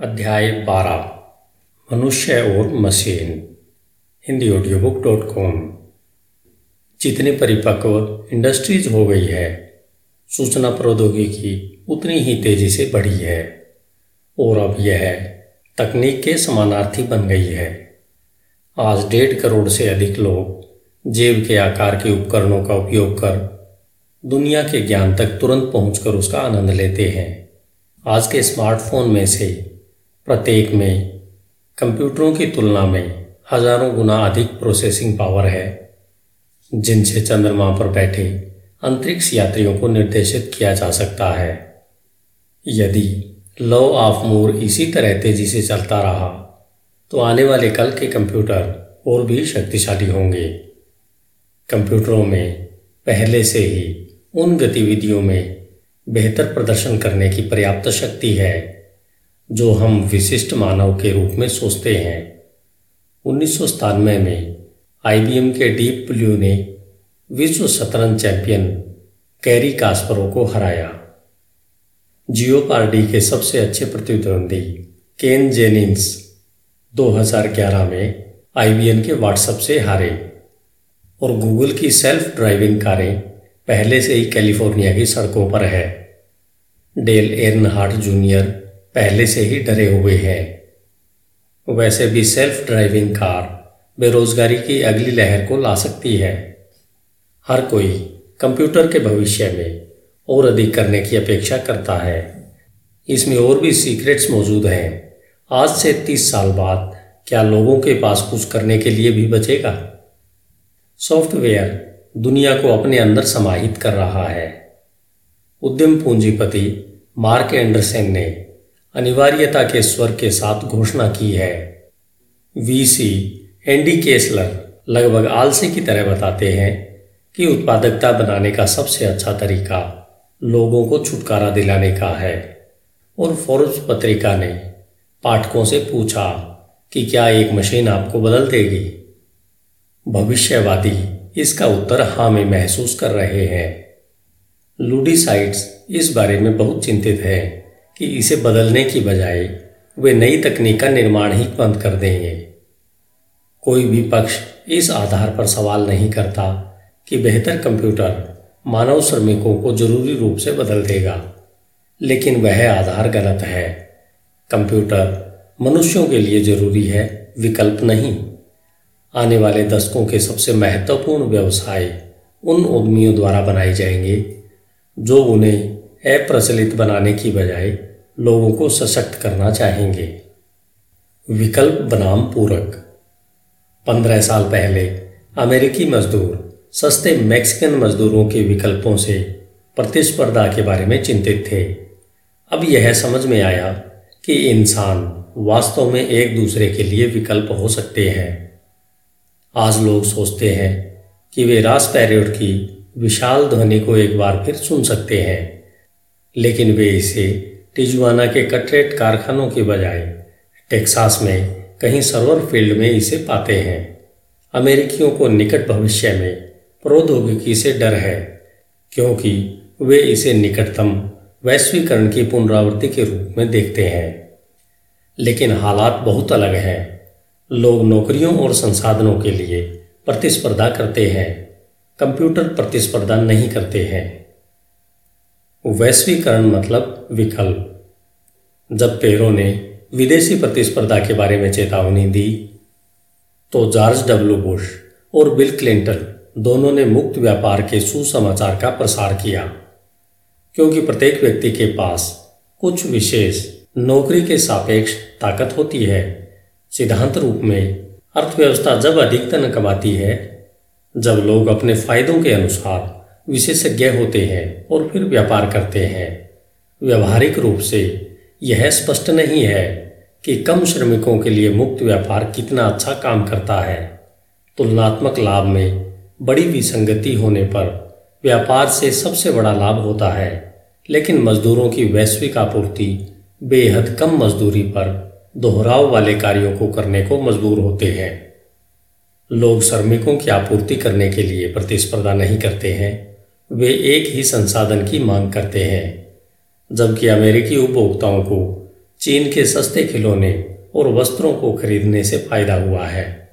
अध्याय बारह, मनुष्य और machine, Hindi audio book dot com जितनी परिपक्व इंडस्ट्रीज़ हो गई है, सूचना प्रौद्योगिकी उतनी ही तेज़ी से बढ़ी है, और अब यह तकनीक के समानार्थी बन गई है। आज डेढ़ करोड़ से अधिक लोग जेब के आकार के उपकरणों का उपयोग कर दुनिया के ज्ञान तक तुरंत पहुंचकर उसका आनंद लेते हैं। आज के स्मार्टफ़ोन में से प्रत्येक में, कंप्यूटरों की तुलना में हज़ारों गुना अधिक प्रोसेसिंग पावर है। जिनसे चंद्रमा पर बैठे अंतरिक्ष यात्रियों को निर्देशित किया जा सकता है। यदि लॉ ऑफ़ मूर इसी तरह तेज़ी से चलता रहा तो आने वाले कल के कंप्यूटर और भी शक्तिशाली होंगे। कंप्यूटरों में पहले से ही उन गतिविधियों में बेहतर प्रदर्शन करने की पर्याप्त शक्ति है। जो हम विशिष्ट मानव के रूप में सोचते हैं। उन्नीस सौ सतानवे में आईबीएम के डीप ब्लू ने विश्व शतरंज चैंपियन कैरी कास्परों को हराया। जियो पार्टी के सबसे अच्छे प्रतिद्वंदी केन जेनिंग्स 2011 में आईबीएम के व्हाट्सएप से हारे और गूगल की सेल्फ ड्राइविंग कारें पहले से ही कैलिफ़ोर्निया की सड़कों पर है। डेल एर्नहार्ट जूनियर पहले से ही डरे हुए हैं। वैसे भी सेल्फ ड्राइविंग कार बेरोजगारी की अगली लहर को ला सकती है। हर कोई कंप्यूटर के भविष्य में और अधिक करने की अपेक्षा करता है। इसमें और भी सीक्रेट्स मौजूद हैं। आज से तीस साल बाद क्या लोगों के पास कुछ करने के लिए भी बचेगा? सॉफ्टवेयर दुनिया को अपने अंदर समाहित कर रहा है। उद्यम पूंजीपति मार्क एंडरसन ने अनिवार्यता के स्वर के साथ घोषणा की है। वीसी एंडी केसलर लगभग आलसी की तरह बताते हैं कि उत्पादकता बनाने का सबसे अच्छा तरीका लोगों को छुटकारा दिलाने का है। और फोर्ब्स पत्रिका ने पाठकों से पूछा कि क्या एक मशीन आपको बदल देगी? भविष्यवादी इसका उत्तर हाँ में महसूस कर रहे हैं। लूडिसाइड्स इस बारे में बहुत चिंतित है। कि इसे बदलने की बजाय वे नई तकनीक का निर्माण ही बंद कर देंगे। कोई भी पक्ष इस आधार पर सवाल नहीं करता कि बेहतर कंप्यूटर मानव श्रमिकों को ज़रूरी रूप से बदल देगा। लेकिन वह आधार गलत है। कंप्यूटर मनुष्यों के लिए ज़रूरी है, विकल्प नहीं। आने वाले दशकों के सबसे महत्वपूर्ण व्यवसाय उन उद्यमियों द्वारा बनाए जाएँगे, जो उन्हें अप्रचलित बनाने की बजाय लोगों को सशक्त करना चाहेंगे। विकल्प बनाम पूरक। पंद्रह साल पहले अमेरिकी मजदूर, सस्ते मैक्सिकन मजदूरों के विकल्पों से प्रतिस्पर्धा के बारे में चिंतित थे। अब यह समझ में आया कि इंसान वास्तव में एक दूसरे के लिए विकल्प हो सकते हैं। आज लोग सोचते हैं कि वे रास पैरियड की विशाल ध्वनि को एक बार फिर सुन सकते हैं। लेकिन वे इसे टिजुआना के कटरेट कारखानों के बजाय टेक्सास में, कहीं सर्वर फ़ील्ड में इसे पाते हैं। अमेरिकियों को निकट भविष्य में प्रौद्योगिकी से डर है, क्योंकि वे इसे निकटतम वैश्वीकरण की पुनरावृत्ति के रूप में देखते हैं। लेकिन हालात बहुत अलग हैं। लोग नौकरियों और संसाधनों के लिए प्रतिस्पर्धा करते हैं, कंप्यूटर प्रतिस्पर्धा नहीं करते हैं। वैश्वीकरण मतलब विकल्प जब पेरो ने विदेशी प्रतिस्पर्धा के बारे में चेतावनी दी तो जॉर्ज डब्ल्यू बुश और बिल क्लिंटन दोनों ने मुक्त व्यापार के सुसमाचार का प्रसार किया, क्योंकि प्रत्येक व्यक्ति के पास कुछ विशेष नौकरी के सापेक्ष ताकत होती है। सिद्धांत रूप में अर्थव्यवस्था जब अधिक धन कमाती है, जब लोग अपने फायदों के अनुसार विशेषज्ञ होते हैं और फिर व्यापार करते हैं। व्यवहारिक रूप से यह स्पष्ट नहीं है कि कम श्रमिकों के लिए मुक्त व्यापार कितना अच्छा काम करता है। तुलनात्मक लाभ में बड़ी विसंगति होने पर व्यापार से सबसे बड़ा लाभ होता है, लेकिन मजदूरों की वैश्विक आपूर्ति बेहद कम मजदूरी पर दोहराव वाले कार्यों को करने को मजबूर होते हैं। लोग श्रमिकों की आपूर्ति करने के लिए प्रतिस्पर्धा नहीं करते हैं। वे एक ही संसाधन की मांग करते हैं। जबकि अमेरिकी उपभोक्ताओं को चीन के सस्ते खिलौने और वस्त्रों को खरीदने से फ़ायदा हुआ है।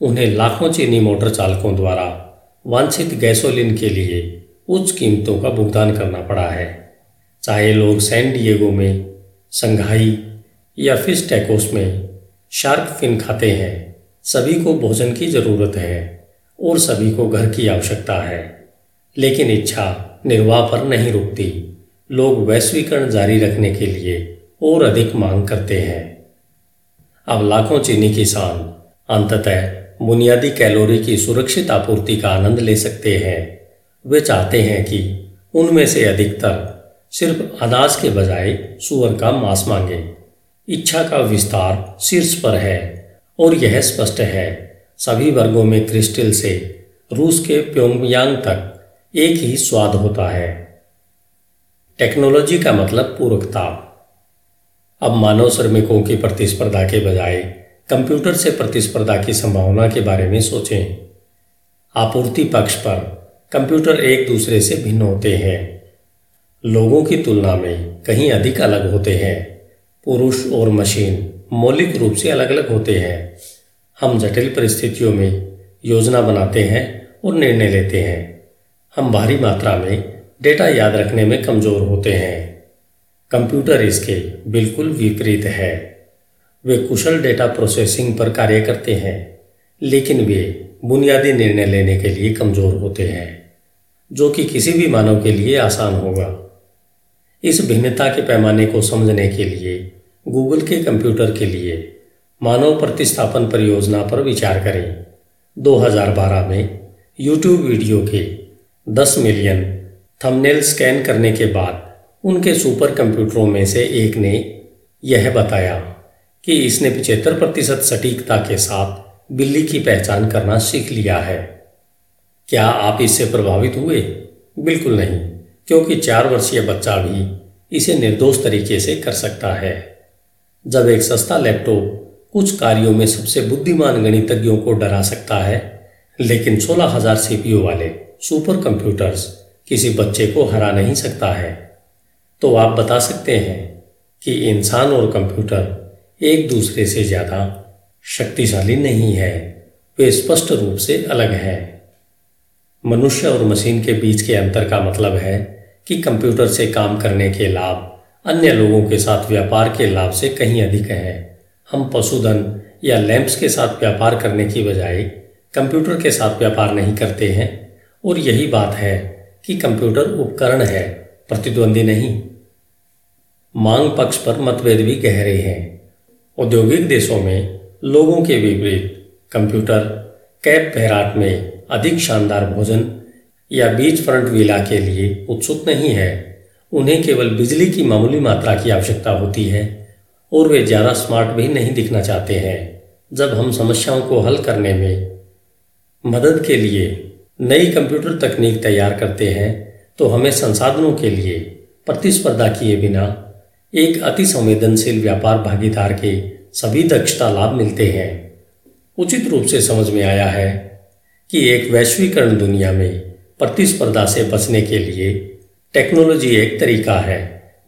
उन्हें लाखों चीनी मोटर चालकों द्वारा वांछित गैसोलीन के लिए उच्च कीमतों का भुगतान करना पड़ा है। चाहे लोग सैन डिएगो में संघाई या फ़िश टैकोस में शार्क फिन खाते हैं, सभी को भोजन की ज़रूरत है और सभी को घर की आवश्यकता है। लेकिन इच्छा निर्वाह पर नहीं रुकती। लोग वैश्वीकरण जारी रखने के लिए और अधिक मांग करते हैं। अब लाखों चीनी किसान अंततः बुनियादी कैलोरी की सुरक्षित आपूर्ति का आनंद ले सकते हैं। वे चाहते हैं कि उनमें से अधिकतर सिर्फ़ अनाज के बजाय सुअर का मांस मांगे। इच्छा का विस्तार शीर्ष पर है और यह स्पष्ट है, सभी वर्गों में क्रिस्टल से रूस के प्योंगयांग तक एक ही स्वाद होता है। टेक्नोलॉजी का मतलब पूरकता। अब मानव श्रमिकों की प्रतिस्पर्धा के बजाय कंप्यूटर से प्रतिस्पर्धा की संभावना के बारे में सोचें। आपूर्ति पक्ष पर कंप्यूटर एक दूसरे से भिन्न होते हैं। लोगों की तुलना में कहीं अधिक अलग होते हैं। पुरुष और मशीन मौलिक रूप से अलग अलग होते हैं। हम जटिल परिस्थितियों में योजना बनाते हैं और निर्णय लेते हैं। हम भारी मात्रा में डेटा याद रखने में कमज़ोर होते हैं। कंप्यूटर इसके बिल्कुल विपरीत है। वे कुशल डेटा प्रोसेसिंग पर कार्य करते हैं, लेकिन वे बुनियादी निर्णय लेने के लिए कमज़ोर होते हैं, जो कि किसी भी मानव के लिए आसान होगा। इस भिन्नता के पैमाने को समझने के लिए गूगल के कंप्यूटर के लिए मानव प्रतिस्थापन परियोजना पर विचार करें। 2012 में यूट्यूब वीडियो के 10 मिलियन थंबनेल स्कैन करने के बाद उनके सुपर कंप्यूटरों में से एक ने यह बताया कि इसने पिछहत्तर प्रतिशत सटीकता के साथ बिल्ली की पहचान करना सीख लिया है। क्या आप इससे प्रभावित हुए? बिल्कुल नहीं, क्योंकि चार वर्षीय बच्चा भी इसे निर्दोष तरीके से कर सकता है। जब एक सस्ता लैपटॉप कुछ कार्यों में सबसे बुद्धिमान गणितज्ञों को डरा सकता है, लेकिन सोलह हज़ार सीपीयू वाले सुपर कंप्यूटर्स किसी बच्चे को हरा नहीं सकता है। तो आप बता सकते हैं कि इंसान और कंप्यूटर एक दूसरे से ज़्यादा शक्तिशाली नहीं है। वे स्पष्ट रूप से अलग हैं। मनुष्य और मशीन के बीच के अंतर का मतलब है कि कंप्यूटर से काम करने के लाभ अन्य लोगों के साथ व्यापार के लाभ से कहीं अधिक हैं। हम पशुधन या लैंप्स के साथ व्यापार करने की बजाय कंप्यूटर के साथ व्यापार नहीं करते हैं। और यही बात है कि कंप्यूटर उपकरण है, प्रतिद्वंदी नहीं। मांग पक्ष पर मतभेद भी गहरे हैं। औद्योगिक देशों में लोगों के विपरीत, कंप्यूटर, कैप पहराट में अधिक शानदार भोजन या बीच फ्रंट विला के लिए उत्सुक नहीं है। उन्हें केवल बिजली की मामूली मात्रा की आवश्यकता होती है और वे ज़्यादा स्मार्ट भी नहीं दिखना चाहते हैं। जब हम समस्याओं को हल करने में मदद के लिए नई कंप्यूटर तकनीक तैयार करते हैं तो हमें संसाधनों के लिए प्रतिस्पर्धा किए बिना एक अति संवेदनशील व्यापार भागीदार के सभी दक्षता लाभ मिलते हैं। उचित रूप से समझ में आया है कि एक वैश्वीकरण दुनिया में प्रतिस्पर्धा से बचने के लिए टेक्नोलॉजी एक तरीका है।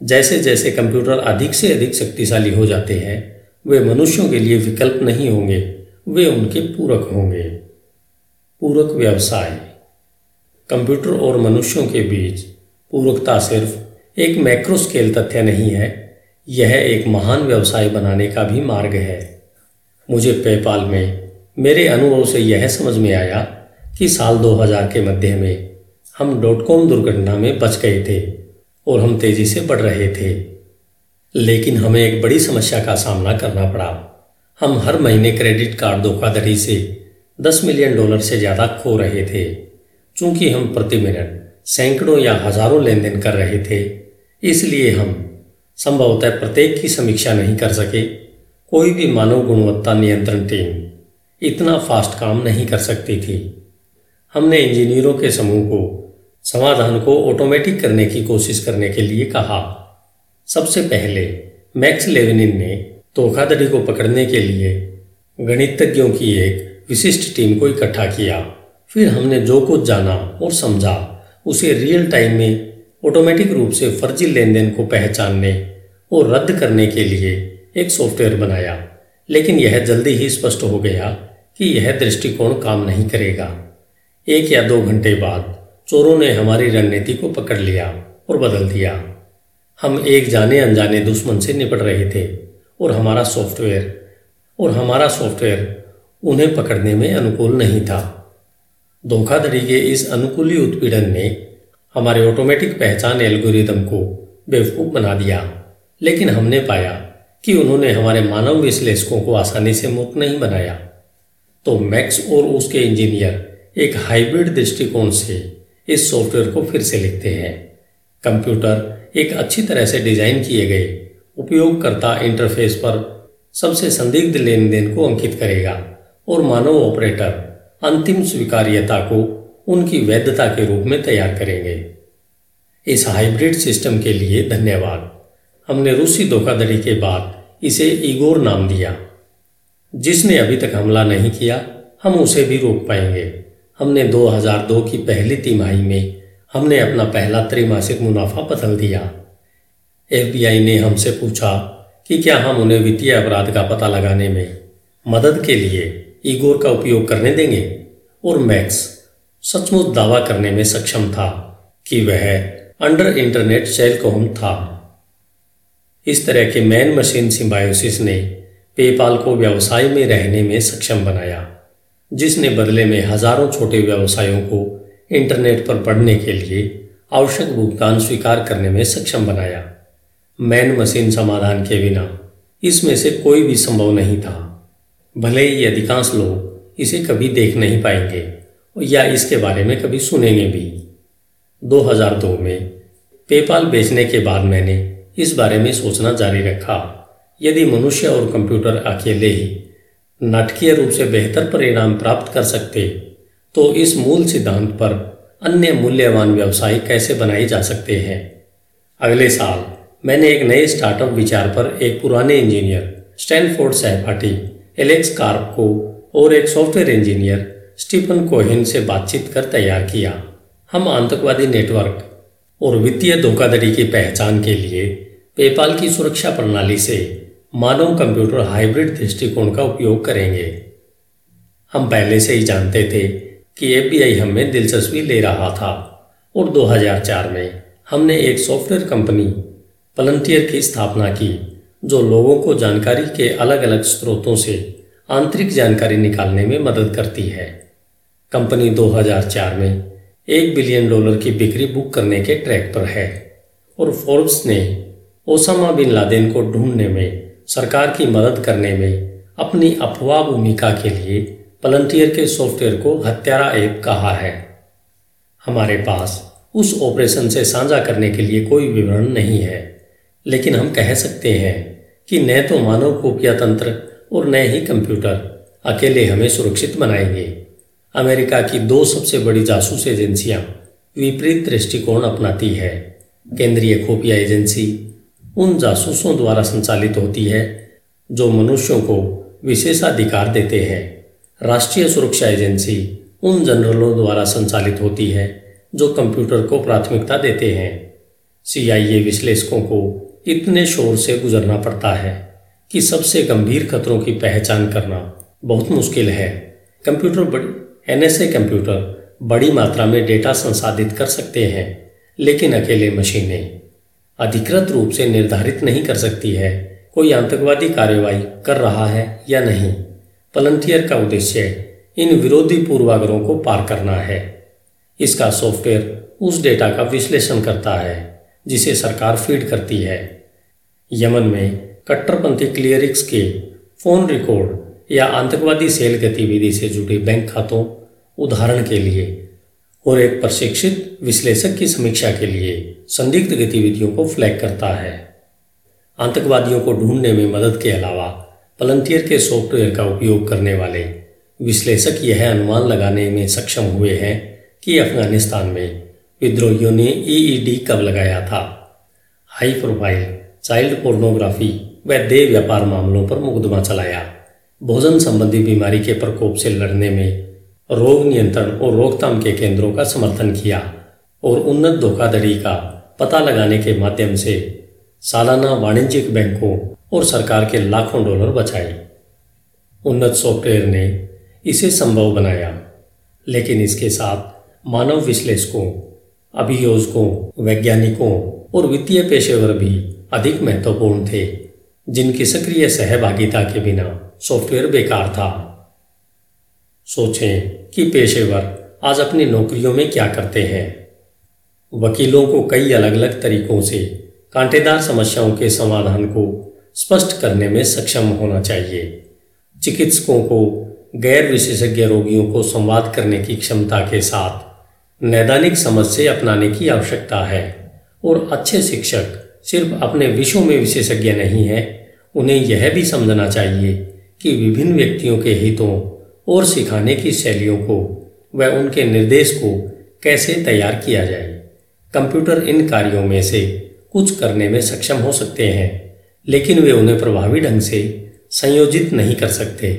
जैसे जैसे कंप्यूटर अधिक से अधिक शक्तिशाली हो जाते हैं, वे मनुष्यों के लिए विकल्प नहीं होंगे, वे उनके पूरक होंगे। पूरक व्यवसाय। कंप्यूटर और मनुष्यों के बीच पूरकता सिर्फ़ एक मैक्रो स्केल तथ्य नहीं है, यह एक महान व्यवसाय बनाने का भी मार्ग है। मुझे पेपाल में मेरे अनुभव से यह समझ में आया कि साल 2000 के मध्य में हम डॉट कॉम दुर्घटना में बच गए थे और हम तेज़ी से बढ़ रहे थे। लेकिन हमें एक बड़ी समस्या का सामना करना पड़ा। हम हर महीने क्रेडिट कार्ड धोखाधड़ी से 10 मिलियन डॉलर से ज़्यादा खो रहे थे। चूँकि हम प्रति मिनट सैकड़ों या हज़ारों लेन देन कर रहे थे, इसलिए हम संभवतः प्रत्येक की समीक्षा नहीं कर सके। कोई भी मानव गुणवत्ता नियंत्रण टीम इतना फास्ट काम नहीं कर सकती थी। हमने इंजीनियरों के समूह को, समाधान को ऑटोमेटिक करने की कोशिश करने के लिए कहा। सबसे पहले मैक्स लेविनिन ने धोखाधड़ी को पकड़ने के लिए गणितज्ञों की एक विशिष्ट टीम को इकट्ठा किया। फिर हमने जो कुछ जाना और समझा, उसे रियल टाइम में ऑटोमेटिक रूप से फर्जी लेन देन को पहचानने और रद्द करने के लिए एक सॉफ्टवेयर बनाया। लेकिन यह जल्दी ही स्पष्ट हो गया कि यह दृष्टिकोण काम नहीं करेगा। एक या दो घंटे बाद चोरों ने हमारी रणनीति को पकड़ लिया और बदल दिया। हम एक जाने अनजाने दुश्मन से निपट रहे थे और हमारा सॉफ्टवेयर और हमारा सॉफ्टवेयर उन्हें पकड़ने में अनुकूल नहीं था। धोखाधड़ी के इस अनुकूली उत्पीड़न ने हमारे ऑटोमेटिक पहचान एल्गोरिदम को बेवकूफ़ बना दिया। लेकिन हमने पाया कि उन्होंने हमारे मानव विश्लेषकों को आसानी से मुक्त नहीं बनाया। तो मैक्स और उसके इंजीनियर एक हाइब्रिड दृष्टिकोण से इस सॉफ्टवेयर को फिर से लिखते हैं। कंप्यूटर एक अच्छी तरह से डिज़ाइन किए गए उपयोगकर्ता इंटरफेस पर सबसे संदिग्ध लेन देन को अंकित करेगा और मानव ऑपरेटर अंतिम स्वीकार्यता को उनकी वैधता के रूप में तैयार करेंगे। इस हाइब्रिड सिस्टम के लिए धन्यवाद। हमने रूसी धोखाधड़ी के बाद इसे ईगोर नाम दिया। जिसने अभी तक हमला नहीं किया, हम उसे भी रोक पाएँगे। हमने 2002 की पहली तिमाही में हमने अपना पहला त्रैमासिक मुनाफा बदल दिया। एफबीआई ने हमसे पूछा कि क्या हम उन्हें वित्तीय अपराध का पता लगाने में मदद के लिए ईगोर का उपयोग करने देंगे। और मैक्स सचमुच दावा करने में सक्षम था कि वह अंडर इंटरनेट सेलकॉम था। इस तरह के मैन मशीन सिम्बायोसिस ने पेपाल को व्यवसाय में रहने में सक्षम बनाया, जिसने बदले में हज़ारों छोटे व्यवसायों को इंटरनेट पर पढ़ने के लिए आवश्यक भुगतान स्वीकार करने में सक्षम बनाया। मैन मशीन समाधान के बिना इसमें से कोई भी संभव नहीं था। भले ही अधिकांश लोग इसे कभी देख नहीं पाएँगे या इसके बारे में कभी सुनेंगे भी। 2002 में पेपाल बेचने के बाद मैंने इस बारे में सोचना जारी रखा। यदि मनुष्य और कंप्यूटर अकेले ही नाटकीय रूप से बेहतर परिणाम प्राप्त कर सकते तो इस मूल सिद्धांत पर अन्य मूल्यवान व्यवसाय कैसे बनाए जा सकते हैं? अगले साल मैंने एक नए स्टार्टअप विचार पर एक पुराने इंजीनियर स्टैनफोर्ड सहपाठी एलेक्स कार्प को और एक सॉफ्टवेयर इंजीनियर स्टीफन कोहिन से बातचीत कर तैयार किया। हम आतंकवादी नेटवर्क और वित्तीय धोखाधड़ी की पहचान के लिए पेपाल की सुरक्षा प्रणाली से मानव कंप्यूटर हाइब्रिड दृष्टिकोण का उपयोग करेंगे। हम पहले से ही जानते थे कि एफबीआई हमें दिलचस्पी ले रहा था और 2004 में हमने एक सॉफ्टवेयर कंपनी पलंटियर की स्थापना की। जो लोगों को जानकारी के अलग अलग स्रोतों से आंतरिक जानकारी निकालने में मदद करती है। कंपनी 2004 में एक बिलियन डॉलर की बिक्री बुक करने के ट्रैक पर है और फोर्ब्स ने ओसामा बिन लादेन को ढूँढने में, सरकार की मदद करने में अपनी अफवाह भूमिका के लिए पलंटियर के सॉफ्टवेयर को हत्यारा ऐप कहा है। हमारे पास उस ऑपरेशन से साझा करने के लिए कोई विवरण नहीं है, लेकिन हम कह सकते हैं कि न तो मानव खुफिया तंत्र और न ही कंप्यूटर अकेले हमें सुरक्षित बनाएँगे। अमेरिका की दो सबसे बड़ी जासूस एजेंसियाँ विपरीत दृष्टिकोण अपनाती है। केंद्रीय खुफिया एजेंसी उन जासूसों द्वारा संचालित होती है जो मनुष्यों को विशेषाधिकार देते हैं। राष्ट्रीय सुरक्षा एजेंसी उन जनरलों द्वारा संचालित होती है जो कंप्यूटर को प्राथमिकता देते हैं। सीआईए विश्लेषकों को इतने शोर से गुजरना पड़ता है कि सबसे गंभीर खतरों की पहचान करना बहुत मुश्किल है। कंप्यूटर बड़ी, एनएसए कंप्यूटर बड़ी मात्रा में डेटा संसाधित कर सकते हैं, लेकिन अकेले मशीनें अधिकृत रूप से निर्धारित नहीं कर सकती है, कोई आतंकवादी कार्यवाही कर रहा है या नहीं। पलंटियर का उद्देश्य इन विरोधी पूर्वाग्रहों को पार करना है। इसका सॉफ्टवेयर उस डेटा का विश्लेषण करता है। जिसे सरकार फ़ीड करती है। यमन में कट्टरपंथी क्लियरिक्स के फ़ोन रिकॉर्ड या आतंकवादी सेल गतिविधि से जुड़े बैंक खातों, उदाहरण के लिए और एक प्रशिक्षित विश्लेषक की समीक्षा के लिए संदिग्ध गतिविधियों को फ्लैग करता है। आतंकवादियों को ढूँढने में मदद के अलावा पलंटियर के सॉफ्टवेयर का उपयोग करने वाले विश्लेषक यह अनुमान लगाने में सक्षम हुए हैं कि अफ़गानिस्तान में विद्रोहियों ने ईईडी कब लगाया था? हाई प्रोफ़ाइल चाइल्ड पोर्नोग्राफी व देह व्यापार मामलों पर मुकदमा चलाया। भोजन संबंधी बीमारी के प्रकोप से लड़ने में रोग नियंत्रण और रोकथाम के केंद्रों का समर्थन किया और उन्नत धोखाधड़ी का पता लगाने के माध्यम से सालाना वाणिज्यिक बैंकों और सरकार के लाखों डॉलर बचाए। उन्नत सॉफ्टवेयर ने इसे संभव बनाया, लेकिन इसके साथ मानव विश्लेषकों अभियोजकों, वैज्ञानिकों और वित्तीय पेशेवर भी अधिक महत्वपूर्ण थे, जिनकी सक्रिय सहभागिता के बिना सॉफ्टवेयर बेकार था। सोचें कि पेशेवर आज अपनी नौकरियों में क्या करते हैं। वकीलों को कई अलग अलग तरीकों से कांटेदार समस्याओं के समाधान को स्पष्ट करने में सक्षम होना चाहिए। चिकित्सकों को गैर विशेषज्ञ रोगियों को संवाद करने की क्षमता के साथ नैदानिक समझ से अपनाने की आवश्यकता है। और अच्छे शिक्षक सिर्फ़ अपने विषयों में विशेषज्ञ नहीं है। उन्हें यह भी समझना चाहिए कि विभिन्न व्यक्तियों के हितों और सिखाने की शैलियों को व उनके निर्देश को कैसे तैयार किया जाए। कंप्यूटर इन कार्यों में से कुछ करने में सक्षम हो सकते हैं, लेकिन वे उन्हें प्रभावी ढंग से संयोजित नहीं कर सकते।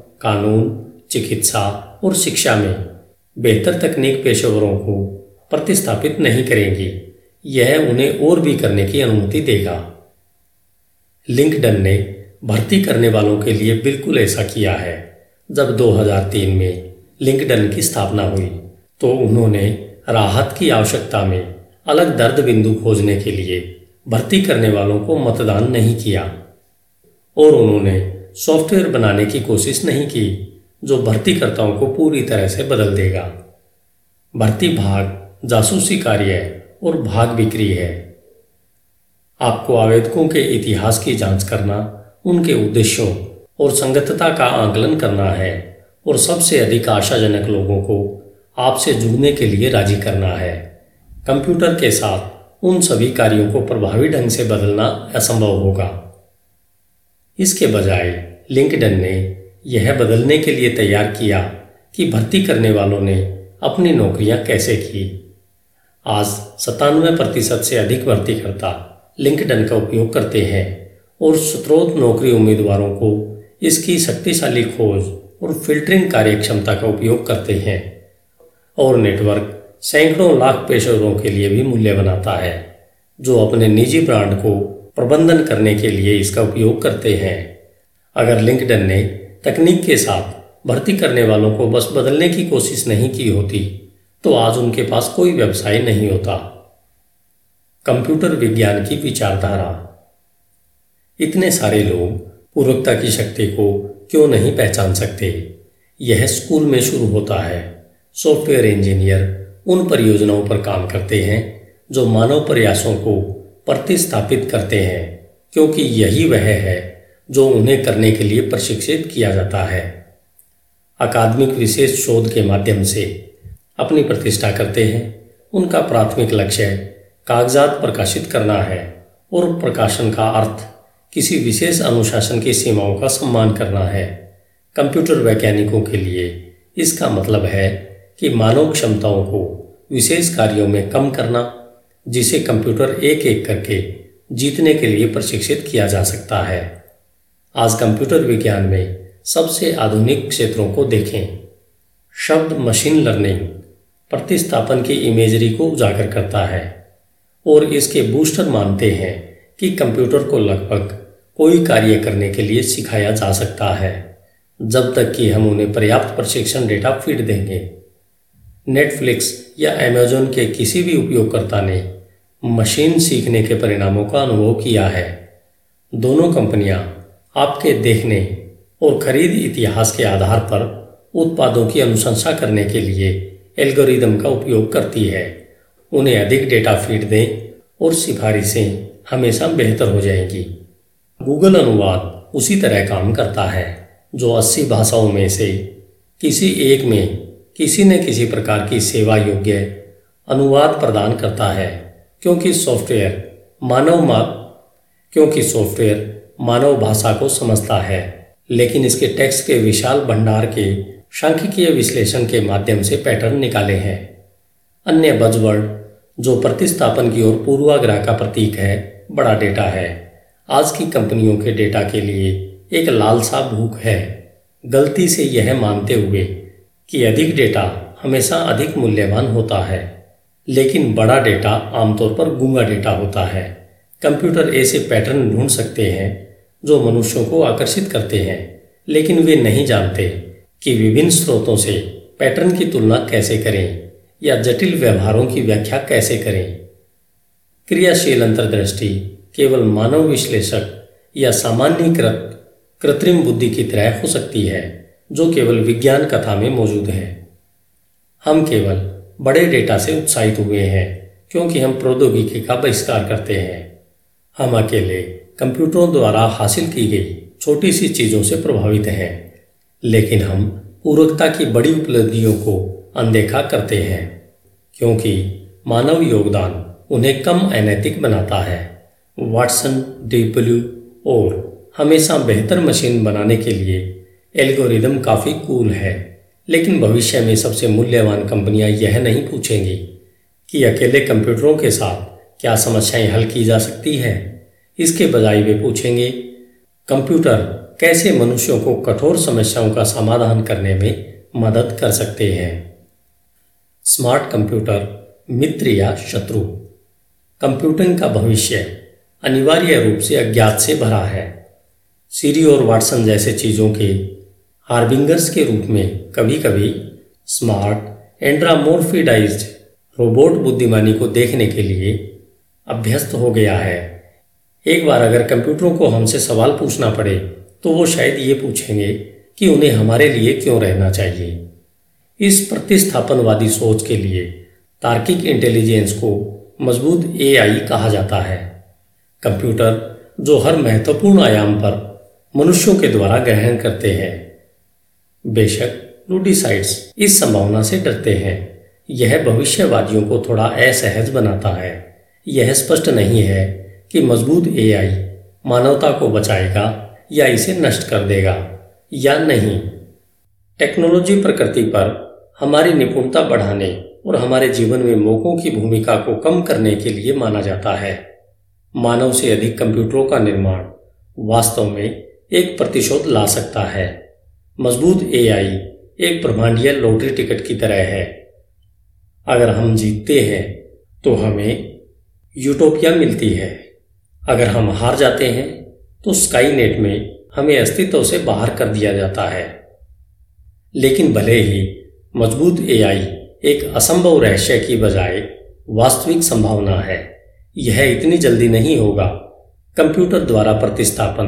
कानून, चिकित्सा और शिक्षा में बेहतर तकनीक पेशेवरों को प्रतिस्थापित नहीं करेंगी। यह उन्हें और भी करने की अनुमति देगा। लिंकडन ने भर्ती करने वालों के लिए बिल्कुल ऐसा किया है। जब 2003 में लिंकडन की स्थापना हुई तो उन्होंने राहत की आवश्यकता में अलग दर्द बिंदु खोजने के लिए भर्ती करने वालों को मतदान नहीं किया और उन्होंने सॉफ्टवेयर बनाने की कोशिश नहीं की। जो भर्तीकर्ताओं को पूरी तरह से बदल देगा। भर्ती भाग जासूसी कार्य और भाग बिक्री है। आपको आवेदकों के इतिहास की जाँच करना, उनके उद्देश्यों और संगतता का आकलन करना है और सबसे अधिक आशाजनक लोगों को आपसे जुड़ने के लिए राज़ी करना है। कंप्यूटर के साथ उन सभी कार्यों को प्रभावी ढंग से बदलना असंभव होगा। इसके बजाय लिंकडन ने यह बदलने के लिए तैयार किया कि भर्ती करने वालों ने अपनी नौकरियाँ कैसे की। आज सतानवे प्रतिशत से अधिक भर्तीकर्ता लिंकडन का उपयोग करते हैं और स्रोत नौकरी उम्मीदवारों को इसकी शक्तिशाली खोज और फिल्टरिंग कार्यक्षमता का उपयोग करते हैं और नेटवर्क सैकड़ों लाख पेशेवरों के लिए भी मूल्य बनाता है, जो अपने निजी ब्रांड को प्रबंधन करने के लिए इसका उपयोग करते हैं। अगर लिंकडन ने तकनीक के साथ भर्ती करने वालों को बस बदलने की कोशिश नहीं की होती तो आज उनके पास कोई व्यवसाय नहीं होता। कंप्यूटर विज्ञान की विचारधारा। इतने सारे लोग पूर्वकता की शक्ति को क्यों नहीं पहचान सकते? यह स्कूल में शुरू होता है। सॉफ्टवेयर इंजीनियर उन परियोजनाओं पर काम करते हैं, जो मानव प्रयासों को प्रतिस्थापित करते हैं, क्योंकि यही वह है जो उन्हें करने के लिए प्रशिक्षित किया जाता है। अकादमिक विशेष शोध के माध्यम से अपनी प्रतिष्ठा करते हैं। उनका प्राथमिक लक्ष्य कागजात प्रकाशित करना है और प्रकाशन का अर्थ किसी विशेष अनुशासन की सीमाओं का सम्मान करना है। कंप्यूटर वैज्ञानिकों के लिए इसका मतलब है कि मानव क्षमताओं को विशेष कार्यों में कम करना, जिसे कंप्यूटर एक एक करके जीतने के लिए प्रशिक्षित किया जा सकता है। आज कंप्यूटर विज्ञान में सबसे आधुनिक क्षेत्रों को देखें। शब्द मशीन लर्निंग प्रतिस्थापन की इमेजरी को उजागर करता है और इसके बूस्टर मानते हैं कि कंप्यूटर को लगभग कोई कार्य करने के लिए सिखाया जा सकता है, जब तक कि हम उन्हें पर्याप्त प्रशिक्षण डेटा फ़ीड देंगे। नेटफ्लिक्स या अमेजोन के किसी भी उपयोगकर्ता ने मशीन सीखने के परिणामों का अनुभव किया है। दोनों कंपनियाँ आपके देखने और खरीद इतिहास के आधार पर उत्पादों की अनुशंसा करने के लिए एल्गोरिदम का उपयोग करती है। उन्हें अधिक डेटा फ़ीड दें और सिफारिशें हमेशा बेहतर हो जाएगी। गूगल अनुवाद उसी तरह काम करता है, जो अस्सी भाषाओं में से किसी एक में किसी न किसी प्रकार की सेवा योग्य अनुवाद प्रदान करता है, क्योंकि सॉफ्टवेयर मानव मा क्योंकि सॉफ्टवेयर मानव भाषा को समझता है। लेकिन इसके टेक्स्ट के विशाल भंडार के सांख्यिकीय विश्लेषण के माध्यम से पैटर्न निकाले हैं। अन्य बजवर्ड जो प्रतिस्थापन की ओर पूर्वाग्रह का प्रतीक है, बड़ा डेटा है। आज की कंपनियों के डेटा के लिए एक लालसा भूख है। गलती से यह मानते हुए कि अधिक डेटा हमेशा अधिक मूल्यवान होता है। लेकिन बड़ा डेटा आमतौर पर गूँगा डेटा होता है। कंप्यूटर ऐसे पैटर्न ढूंढ सकते हैं जो मनुष्यों को आकर्षित करते हैं, लेकिन वे नहीं जानते कि विभिन्न स्रोतों से पैटर्न की तुलना कैसे करें या जटिल व्यवहारों की व्याख्या कैसे करें। क्रियाशील अंतर्दृष्टि केवल मानव विश्लेषक या सामान्यकृत कृत्रिम बुद्धि की तरह हो सकती है, जो केवल विज्ञान कथा में मौजूद है। हम केवल बड़े डेटा से उत्साहित हुए हैं, क्योंकि हम प्रौद्योगिकी का बहिष्कार करते हैं। हम अकेले कंप्यूटरों द्वारा हासिल की गई छोटी सी चीज़ों से प्रभावित हैं। लेकिन हम पूर्वकता की बड़ी उपलब्धियों को अनदेखा करते हैं, क्योंकि मानव योगदान उन्हें कम अनैतिक बनाता है। वाटसन डब्ल्यू और हमेशा बेहतर मशीन बनाने के लिए एल्गोरिदम काफ़ी कूल है। लेकिन भविष्य में सबसे मूल्यवान कंपनियाँ यह नहीं पूछेंगी कि अकेले कंप्यूटरों के साथ क्या समस्याएँ हल की जा सकती हैं। इसके बजाय वे पूछेंगे, कंप्यूटर कैसे मनुष्यों को कठोर समस्याओं का समाधान करने में मदद कर सकते हैं? स्मार्ट कंप्यूटर, मित्र या शत्रु। कंप्यूटिंग का भविष्य अनिवार्य रूप से अज्ञात से भरा है। सीरी और वाटसन जैसे चीज़ों के हार्बिंगर्स के रूप में कभी कभी स्मार्ट, एंड्रामोर्फिडाइज्ड रोबोट बुद्धिमानी को देखने के लिए अभ्यस्त हो गया है। एक बार अगर कंप्यूटरों को हमसे सवाल पूछना पड़े तो वो शायद ये पूछेंगे कि उन्हें हमारे लिए क्यों रहना चाहिए। इस प्रतिस्थापनवादी सोच के लिए तार्किक इंटेलिजेंस को मज़बूत एआई कहा जाता है। कंप्यूटर, जो हर महत्वपूर्ण आयाम पर मनुष्यों के द्वारा ग्रहण करते हैं, बेशक लूडिसाइड्स इस संभावना से डरते हैं। यह भविष्यवादियों को थोड़ा असहज बनाता है। यह स्पष्ट नहीं है कि मज़बूत एआई मानवता को बचाएगा या इसे नष्ट कर देगा या नहीं। टेक्नोलॉजी प्रकृति पर हमारी निपुणता बढ़ाने और हमारे जीवन में मौकों की भूमिका को कम करने के लिए माना जाता है। मानव से अधिक कंप्यूटरों का निर्माण वास्तव में एक प्रतिशोध ला सकता है। मज़बूत एआई एक ब्रह्मांडीय लॉटरी टिकट की तरह है। अगर हम जीतते हैं तो हमें यूटोपिया मिलती है। अगर हम हार जाते हैं तो स्काई नेट में हमें अस्तित्व से बाहर कर दिया जाता है। लेकिन भले ही मज़बूत एआई एक असंभव रहस्य की बजाय वास्तविक संभावना है, यह इतनी जल्दी नहीं होगा। कंप्यूटर द्वारा प्रतिस्थापन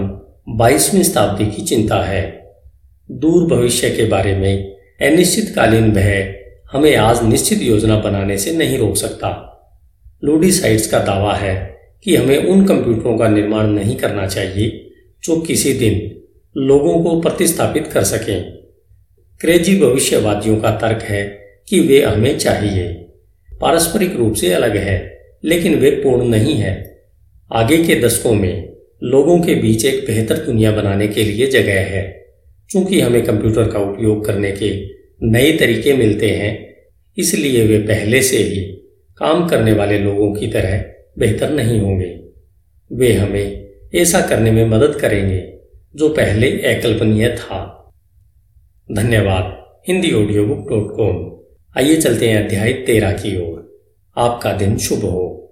22वीं शताब्दी की चिंता है। दूर भविष्य के बारे में अनिश्चितकालीन भय हमें आज निश्चित योजना बनाने से नहीं रोक सकता। लूडिसाइड्स का दावा है कि हमें उन कंप्यूटरों का निर्माण नहीं करना चाहिए जो किसी दिन लोगों को प्रतिस्थापित कर सकें। क्रेजी भविष्यवादियों का तर्क है कि वे हमें चाहिए। पारस्परिक रूप से अलग है, लेकिन वे पूर्ण नहीं है। आगे के दशकों में लोगों के बीच एक बेहतर दुनिया बनाने के लिए जगह है, चूँकि हमें कंप्यूटर का उपयोग करने के नए तरीके मिलते हैं। इसलिए वे पहले से ही काम करने वाले लोगों की तरह बेहतर नहीं होंगे। वे हमें ऐसा करने में मदद करेंगे, जो पहले अकल्पनीय था। धन्यवाद, Hindi audio book dot com आइए चलते हैं अध्याय तेरह की ओर। आपका दिन शुभ हो।